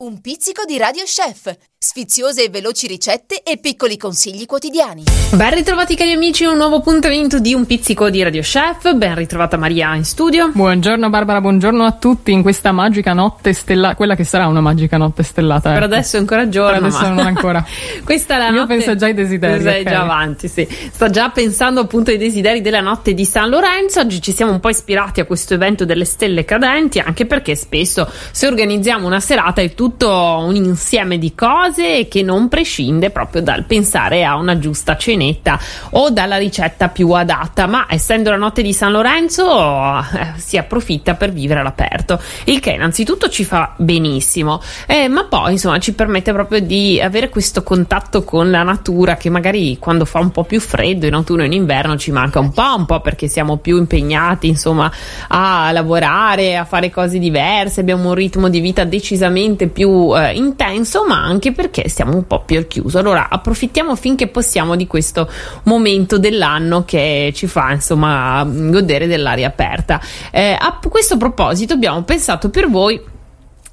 Un pizzico di Radio Chef, sfiziose e veloci ricette e piccoli consigli quotidiani. Ben ritrovati cari amici, un nuovo appuntamento di Un pizzico di Radio Chef. Ben ritrovata Maria in studio. Buongiorno Barbara, buongiorno a tutti in questa magica notte stellata, quella che sarà una magica notte stellata. Per ecco. adesso è ancora giorno. Per adesso ma... non ancora. questa è la Io notte... penso già ai desideri. Sei okay. già avanti, sì. Sta già pensando appunto ai desideri della notte di San Lorenzo. Oggi ci siamo un po' ispirati a questo evento delle stelle cadenti, anche perché spesso se organizziamo una serata è tutto un insieme di cose che non prescinde proprio dal pensare a una giusta cenetta o dalla ricetta più adatta, ma essendo la notte di San Lorenzo eh, si approfitta per vivere all'aperto, il che innanzitutto ci fa benissimo, eh, ma poi insomma ci permette proprio di avere questo contatto con la natura che magari quando fa un po' più freddo in autunno e in inverno ci manca un po', un po' perché siamo più impegnati insomma a lavorare, a fare cose diverse, abbiamo un ritmo di vita decisamente più eh, intenso, ma anche perché stiamo un po' più al chiuso. Allora approfittiamo finché possiamo di questo momento dell'anno che ci fa insomma godere dell'aria aperta. Eh, a questo proposito abbiamo pensato per voi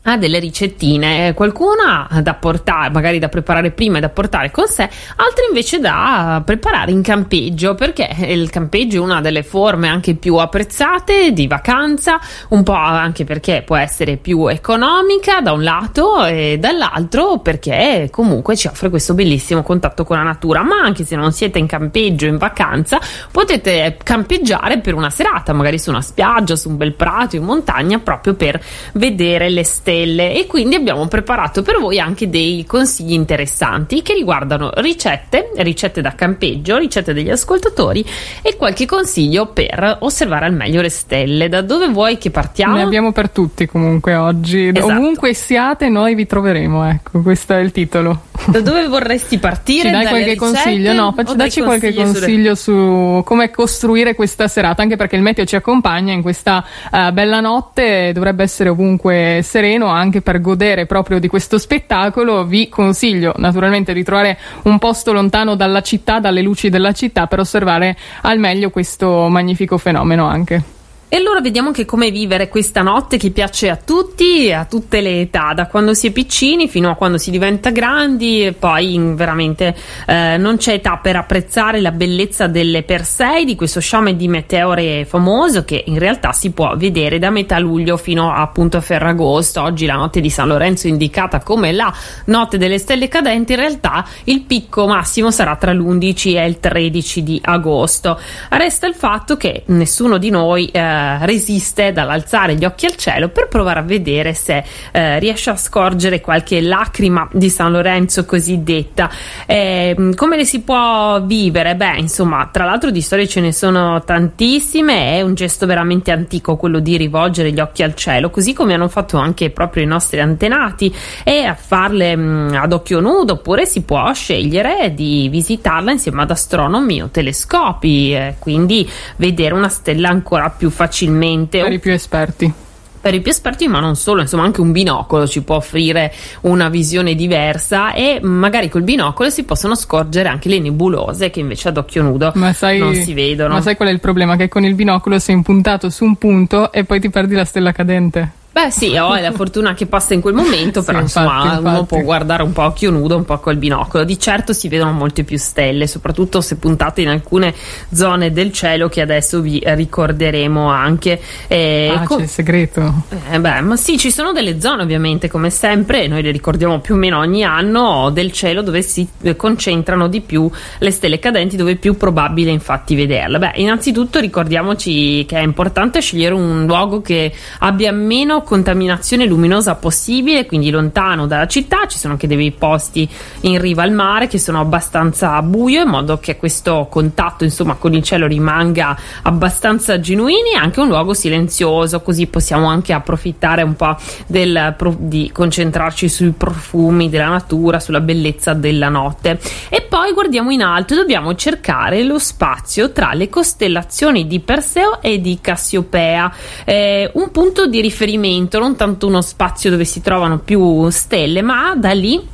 ha delle ricettine, qualcuna da portare, magari da preparare prima e da portare con sé, altre invece da preparare in campeggio, perché il campeggio è una delle forme anche più apprezzate di vacanza, un po' anche perché può essere più economica da un lato e dall'altro perché comunque ci offre questo bellissimo contatto con la natura, ma anche se non siete in campeggio in vacanza, potete campeggiare per una serata, magari su una spiaggia, su un bel prato in montagna, proprio per vedere le stelle stelle e quindi abbiamo preparato per voi anche dei consigli interessanti che riguardano ricette, ricette da campeggio, ricette degli ascoltatori e qualche consiglio per osservare al meglio le stelle. Da dove vuoi che partiamo? Ne abbiamo per tutti comunque oggi. Esatto. Ovunque siate noi vi troveremo, ecco, questo è il titolo. Da dove vorresti partire? Ci dai qualche ricette, consiglio? No, facci, dacci qualche consiglio su come costruire questa serata, anche perché il meteo ci accompagna in questa uh, bella notte, dovrebbe essere ovunque sereno anche per godere proprio di questo spettacolo, vi consiglio naturalmente di trovare un posto lontano dalla città, dalle luci della città, per osservare al meglio questo magnifico fenomeno anche. E allora vediamo anche come vivere questa notte che piace a tutti, a tutte le età, da quando si è piccini fino a quando si diventa grandi, e poi veramente eh, non c'è età per apprezzare la bellezza delle Persei, di questo sciame di meteore famoso che in realtà si può vedere da metà luglio fino appunto a Ferragosto. Oggi la notte di San Lorenzo indicata come la notte delle stelle cadenti, in realtà il picco massimo sarà tra l'11 e il 13 di agosto. Resta il fatto che nessuno di noi eh, resiste dall'alzare gli occhi al cielo per provare a vedere se eh, riesce a scorgere qualche lacrima di San Lorenzo cosiddetta. Eh, come le si può vivere? Beh, insomma, tra l'altro di storie ce ne sono tantissime, è un gesto veramente antico quello di rivolgere gli occhi al cielo, così come hanno fatto anche proprio i nostri antenati e a farle mh, ad occhio nudo, oppure si può scegliere di visitarla insieme ad astronomi o telescopi, eh, quindi vedere una stella ancora più facilmente facilmente. Per i più esperti per i più esperti, ma non solo, insomma, anche un binocolo ci può offrire una visione diversa e magari col binocolo si possono scorgere anche le nebulose che invece ad occhio nudo sai, non si vedono. Ma sai qual è il problema? Che con il binocolo sei impuntato su un punto e poi ti perdi la stella cadente. Beh sì, ho la fortuna che passa in quel momento, sì, però infatti, insomma infatti. uno può guardare un po' a occhio nudo, un po' col binocolo. Di certo si vedono molte più stelle, soprattutto se puntate in alcune zone del cielo che adesso vi ricorderemo anche. Eh, ah, com- c'è il segreto. Eh, beh, ma sì, ci sono delle zone ovviamente, come sempre, noi le ricordiamo più o meno ogni anno, del cielo dove si concentrano di più le stelle cadenti, dove è più probabile infatti vederle. Beh, innanzitutto ricordiamoci che è importante scegliere un luogo che abbia meno contaminazione luminosa possibile, quindi lontano dalla città. Ci sono anche dei posti in riva al mare che sono abbastanza buio, in modo che questo contatto insomma con il cielo rimanga abbastanza genuino e anche un luogo silenzioso, così possiamo anche approfittare un po' del, di concentrarci sui profumi della natura, sulla bellezza della notte. E poi guardiamo in alto e dobbiamo cercare lo spazio tra le costellazioni di Perseo e di Cassiopea, eh, un punto di riferimento non tanto uno spazio dove si trovano più stelle, ma da lì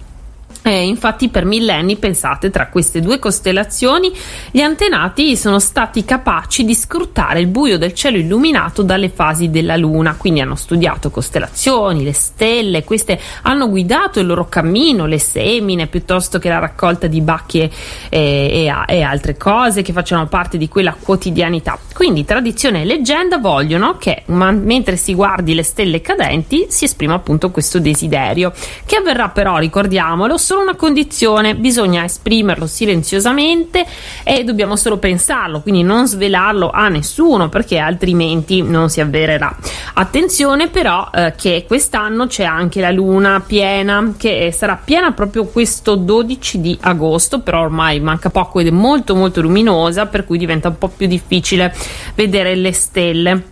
Eh, infatti per millenni, pensate, tra queste due costellazioni gli antenati sono stati capaci di scrutare il buio del cielo illuminato dalle fasi della Luna, quindi hanno studiato costellazioni, le stelle, queste hanno guidato il loro cammino, le semine, piuttosto che la raccolta di bacchi e, e, e altre cose che facciano parte di quella quotidianità. Quindi tradizione e leggenda vogliono che man- mentre si guardi le stelle cadenti si esprima appunto questo desiderio, che avverrà però, ricordiamolo, solo una condizione, bisogna esprimerlo silenziosamente e dobbiamo solo pensarlo, quindi non svelarlo a nessuno perché altrimenti non si avvererà. Attenzione però eh, che quest'anno c'è anche la luna piena che sarà piena proprio questo 12 di agosto, però ormai manca poco ed è molto molto luminosa, per cui diventa un po' più difficile vedere le stelle.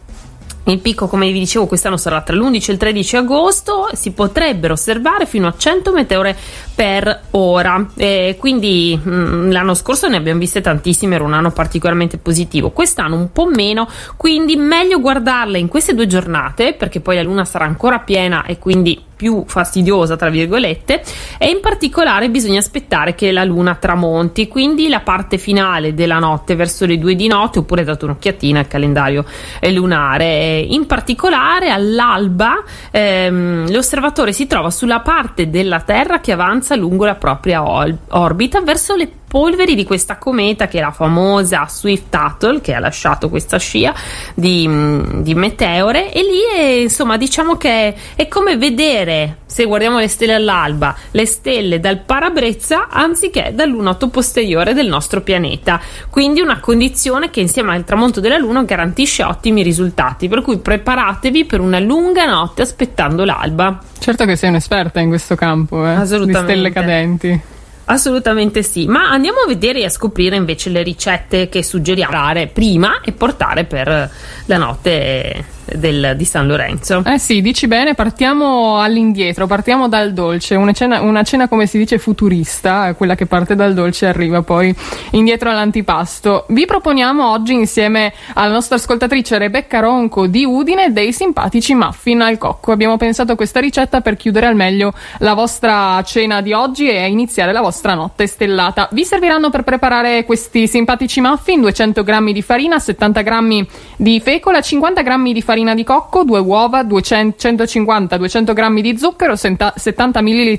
Il picco, come vi dicevo, quest'anno sarà tra l'11 e il 13 agosto. Si potrebbero osservare fino a 100 meteore per ora. E quindi mh, mm, l'anno scorso ne abbiamo viste tantissime, era un anno particolarmente positivo. Quest'anno un po' meno, quindi meglio guardarle in queste due giornate, perché poi la luna sarà ancora piena e quindi più fastidiosa, tra virgolette, e in particolare bisogna aspettare che la luna tramonti, quindi la parte finale della notte verso le due di notte, oppure date un'occhiatina al calendario lunare. In particolare all'alba ehm, l'osservatore si trova sulla parte della Terra che avanza lungo la propria orbita verso le polveri di questa cometa che è la famosa Swift Tuttle che ha lasciato questa scia di, mm, di meteore e lì è, insomma diciamo che è come vedere se guardiamo le stelle all'alba le stelle dal parabrezza anziché dal lunato posteriore del nostro pianeta. Quindi una condizione che insieme al tramonto della luna garantisce ottimi risultati. Per cui preparatevi per una lunga notte aspettando l'alba. Certo che sei un'esperta in questo campo eh, di stelle cadenti Assolutamente sì, ma andiamo a vedere e a scoprire invece le ricette che suggeriamo. Prima e portare per la notte del, di San Lorenzo. Eh sì, dici bene, partiamo all'indietro, partiamo dal dolce, una cena, una cena come si dice futurista, quella che parte dal dolce e arriva poi indietro all'antipasto. Vi proponiamo oggi insieme alla nostra ascoltatrice Rebecca Ronco di Udine dei simpatici muffin al cocco. Abbiamo pensato a questa ricetta per chiudere al meglio la vostra cena di oggi e iniziare la vostra notte stellata. Vi serviranno per preparare questi simpatici muffin 200 g di farina, 70 g di fecola, 50 g di farina farina di cocco, 2 uova, 150-200 g di zucchero, 70 ml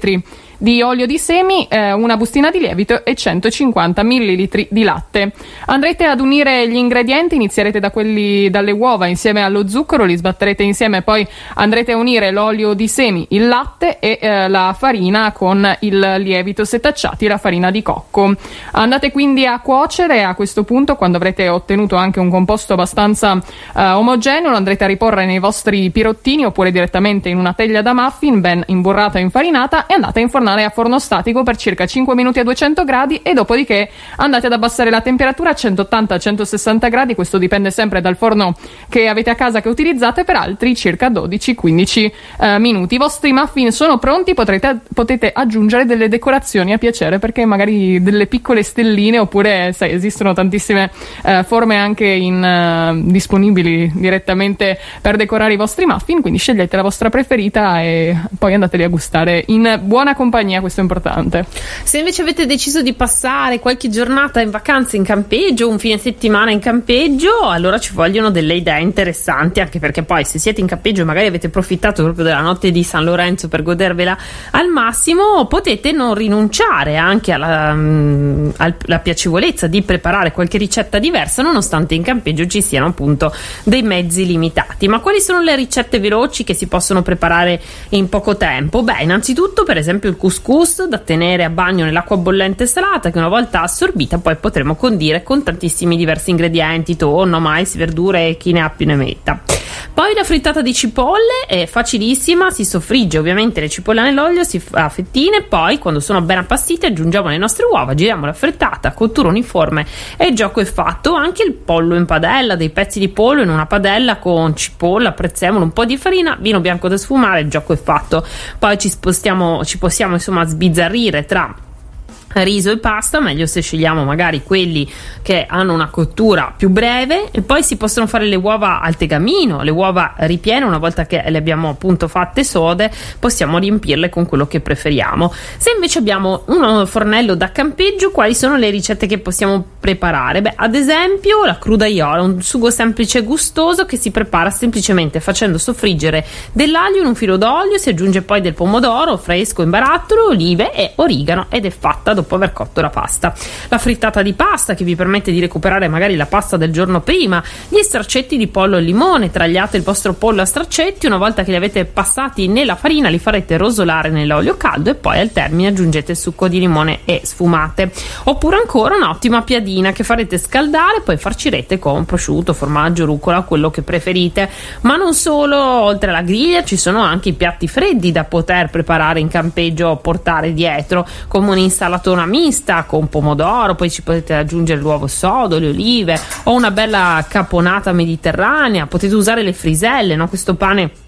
di olio di semi, eh, una bustina di lievito e 150 ml di latte. Andrete ad unire gli ingredienti, inizierete da quelli dalle uova insieme allo zucchero, li sbatterete insieme, poi andrete a unire l'olio di semi, il latte e eh, la farina con il lievito setacciati la farina di cocco. Andate quindi a cuocere a questo punto, quando avrete ottenuto anche un composto abbastanza eh, omogeneo, lo andrete a riporre nei vostri pirottini oppure direttamente in una teglia da muffin ben imburrata e infarinata e andate a infornare infornare a forno statico per circa 5 minuti a 200 gradi e dopodiché andate ad abbassare la temperatura a 180-160 gradi, questo dipende sempre dal forno che avete a casa che utilizzate per altri circa 12-15 eh, minuti. I vostri muffin sono pronti, potrete, potete aggiungere delle decorazioni a piacere perché magari delle piccole stelline oppure sai, esistono tantissime eh, forme anche in, uh, disponibili direttamente per decorare i vostri muffin, quindi scegliete la vostra preferita e poi andateli a gustare. In buona compagnia compagnia, questo è importante. Se invece avete deciso di passare qualche giornata in vacanza in campeggio, un fine settimana in campeggio, allora ci vogliono delle idee interessanti, anche perché poi se siete in campeggio e magari avete approfittato proprio della notte di San Lorenzo per godervela al massimo, potete non rinunciare anche alla, um, alla piacevolezza di preparare qualche ricetta diversa, nonostante in campeggio ci siano appunto dei mezzi limitati. Ma quali sono le ricette veloci che si possono preparare in poco tempo? Beh, innanzitutto, per esempio, il couscous da tenere a bagno nell'acqua bollente salata che una volta assorbita poi potremo condire con tantissimi diversi ingredienti, tonno, mais, verdure e chi ne ha più ne metta. Poi la frittata di cipolle è facilissima, si soffrigge ovviamente le cipolle nell'olio, si fa a fettine, poi quando sono ben appastite aggiungiamo le nostre uova, giriamo la frittata, cottura uniforme e il gioco è fatto. Anche il pollo in padella, dei pezzi di pollo in una padella con cipolla, prezzemolo, un po' di farina, vino bianco da sfumare, il gioco è fatto. Poi ci spostiamo, ci possiamo insomma sbizzarrire tra riso e pasta, meglio se scegliamo magari quelli che hanno una cottura più breve e poi si possono fare le uova al tegamino, le uova ripiene una volta che le abbiamo appunto fatte sode possiamo riempirle con quello che preferiamo. Se invece abbiamo uno fornello da campeggio, quali sono le ricette che possiamo preparare? Beh, ad esempio la cruda iola, un sugo semplice e gustoso che si prepara semplicemente facendo soffriggere dell'aglio in un filo d'olio, si aggiunge poi del pomodoro fresco in barattolo, olive e origano ed è fatta dopo aver cotto la pasta. La frittata di pasta che vi permette di recuperare magari la pasta del giorno prima, gli straccetti di pollo e limone, tagliate il vostro pollo a straccetti, una volta che li avete passati nella farina li farete rosolare nell'olio caldo e poi al termine aggiungete il succo di limone e sfumate. Oppure ancora un'ottima piadina che farete scaldare, poi farcirete con prosciutto, formaggio, rucola, quello che preferite. Ma non solo, oltre alla griglia ci sono anche i piatti freddi da poter preparare in campeggio o portare dietro, come un'insalatona mista con pomodoro, poi ci potete aggiungere l'uovo sodo, le olive o una bella caponata mediterranea, potete usare le friselle, no? questo pane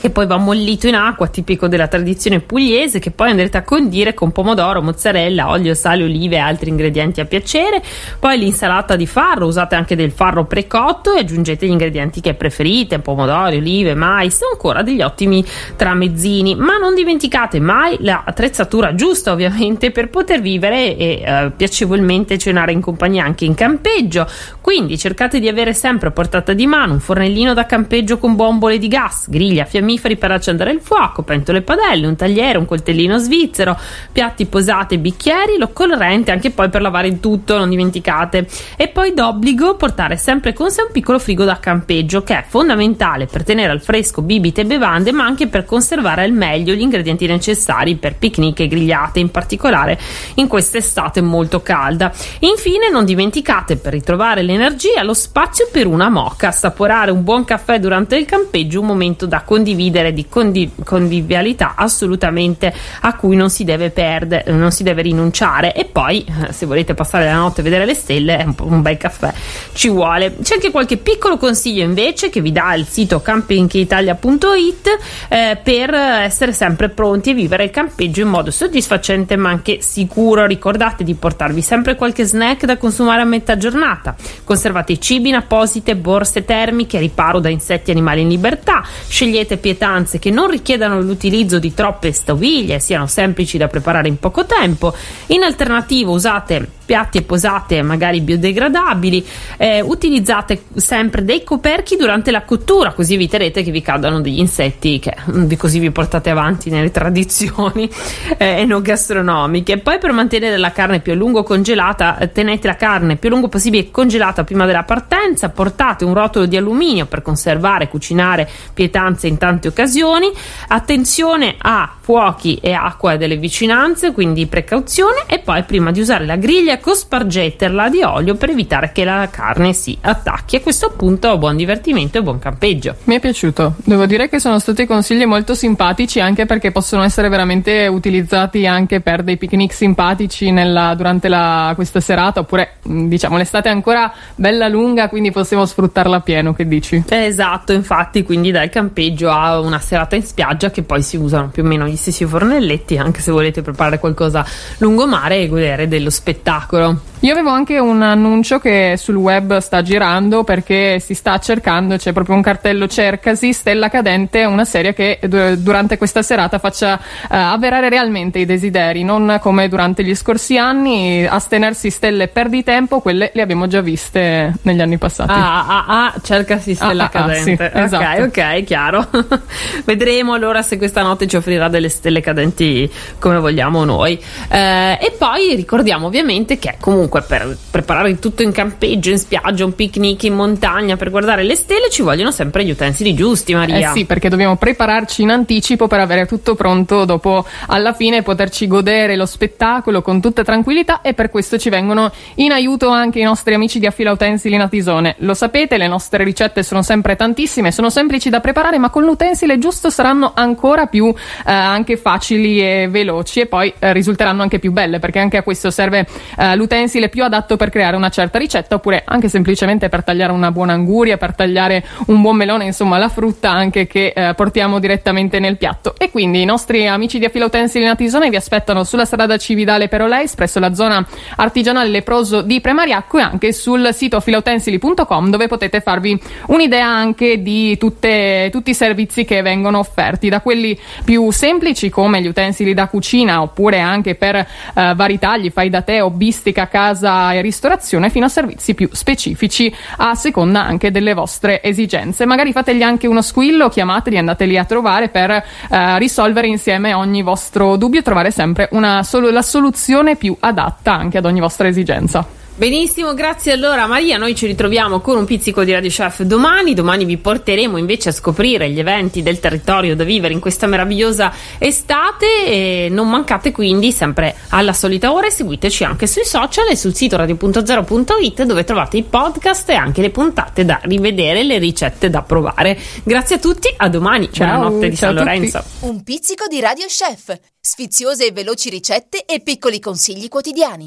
che poi va mollito in acqua, tipico della tradizione pugliese, che poi andrete a condire con pomodoro, mozzarella, olio, sale, olive e altri ingredienti a piacere. Poi l'insalata di farro, usate anche del farro precotto e aggiungete gli ingredienti che preferite, pomodori, olive, mais ancora degli ottimi tramezzini. Ma non dimenticate mai l'attrezzatura giusta, ovviamente, per poter vivere e eh, piacevolmente cenare in compagnia anche in campeggio. Quindi cercate di avere sempre a portata di mano un fornellino da campeggio con bombole di gas, griglia, fiammiferi mammiferi per accendere il fuoco, pentole e padelle, un tagliere, un coltellino svizzero, piatti posate, bicchieri, l'occorrente anche poi per lavare il tutto, non dimenticate. E poi d'obbligo portare sempre con sé un piccolo frigo da campeggio che è fondamentale per tenere al fresco bibite e bevande, ma anche per conservare al meglio gli ingredienti necessari per picnic e grigliate, in particolare in quest'estate molto calda. Infine non dimenticate per ritrovare l'energia lo spazio per una moca, assaporare un buon caffè durante il campeggio, un momento da condividere condividere, di condiv- convivialità assolutamente a cui non si deve perdere, non si deve rinunciare. E poi, eh, se volete passare la notte a vedere le stelle, un, un bel caffè ci vuole. C'è anche qualche piccolo consiglio invece che vi dà il sito campingitalia.it eh, per essere sempre pronti a vivere il campeggio in modo soddisfacente ma anche sicuro. Ricordate di portarvi sempre qualche snack da consumare a metà giornata. Conservate i cibi in apposite borse termiche riparo da insetti e animali in libertà. Scegliete pietanze che non richiedano l'utilizzo di troppe stoviglie, siano semplici da preparare in poco tempo. In alternativa usate piatti e posate magari biodegradabili, eh, utilizzate sempre dei coperchi durante la cottura, così eviterete che vi cadano degli insetti che mm, così vi portate avanti nelle tradizioni eh, enogastronomiche. Poi per mantenere la carne più a lungo congelata, eh, tenete la carne più a lungo possibile congelata prima della partenza, portate un rotolo di alluminio per conservare cucinare pietanze in tante occasioni, attenzione a fuochi e acqua delle vicinanze, quindi precauzione e poi prima di usare la griglia cospargetterla di olio per evitare che la carne si attacchi. E questo appunto buon divertimento e buon campeggio. Mi è piaciuto. Devo dire che sono stati consigli molto simpatici anche perché possono essere veramente utilizzati anche per dei picnic simpatici nella, durante la, questa serata oppure diciamo l'estate è ancora bella lunga quindi possiamo sfruttarla a pieno. Che dici? Esatto, infatti quindi dal campeggio a una serata in spiaggia che poi si usano più o meno gli stessi fornelletti anche se volete preparare qualcosa lungomare e godere dello spettacolo. Io avevo anche un annuncio che sul web sta girando perché si sta cercando, c'è proprio un cartello cercasi Stella Cadente, una serie che durante questa serata faccia uh, avverare realmente i desideri, non come durante gli scorsi anni, astenersi stelle perdi tempo, quelle le abbiamo già viste negli anni passati. Ah, ah, ah cercasi Stella ah, Cadente. Ah, sì, esatto. Ok, ok, chiaro. Vedremo allora se questa notte ci offrirà delle stelle cadenti come vogliamo noi. Eh, e poi ricordiamo ovviamente che comunque comunque per preparare tutto in campeggio, in spiaggia, un picnic in montagna per guardare le stelle ci vogliono sempre gli utensili giusti, Maria. Eh sì, perché dobbiamo prepararci in anticipo per avere tutto pronto dopo alla fine poterci godere lo spettacolo con tutta tranquillità e per questo ci vengono in aiuto anche i nostri amici di Affila Utensili Natisone. Lo sapete, le nostre ricette sono sempre tantissime, sono semplici da preparare, ma con l'utensile giusto saranno ancora più eh, anche facili e veloci e poi eh, risulteranno anche più belle, perché anche a questo serve eh, l'utensile stile più adatto per creare una certa ricetta oppure anche semplicemente per tagliare una buona anguria, per tagliare un buon melone, insomma la frutta anche che eh, portiamo direttamente nel piatto. E quindi i nostri amici di Affila Utensili Natisone vi aspettano sulla strada Cividale Peroleis presso la zona artigianale leproso di Premariacco e anche sul sito filautensili.com dove potete farvi un'idea anche di tutte, tutti i servizi che vengono offerti, da quelli più semplici come gli utensili da cucina oppure anche per eh, vari tagli, fai da te, hobbistica, casa e ristorazione, fino a servizi più specifici a seconda anche delle vostre esigenze. Magari fategli anche uno squillo, chiamateli, andateli a trovare per eh, risolvere insieme ogni vostro dubbio e trovare sempre una, la soluzione più adatta anche ad ogni vostra esigenza. Benissimo, grazie allora Maria. Noi ci ritroviamo con un pizzico di Radio Chef domani. Domani vi porteremo invece a scoprire gli eventi del territorio da vivere in questa meravigliosa estate. E non mancate quindi sempre alla solita ora e seguiteci anche sui social e sul sito radio.0.it dove trovate i podcast e anche le puntate da rivedere, le ricette da provare. Grazie a tutti, a domani. Ciao, Buonanotte di San Lorenzo. Un pizzico di Radio Chef, sfiziose e veloci ricette e piccoli consigli quotidiani.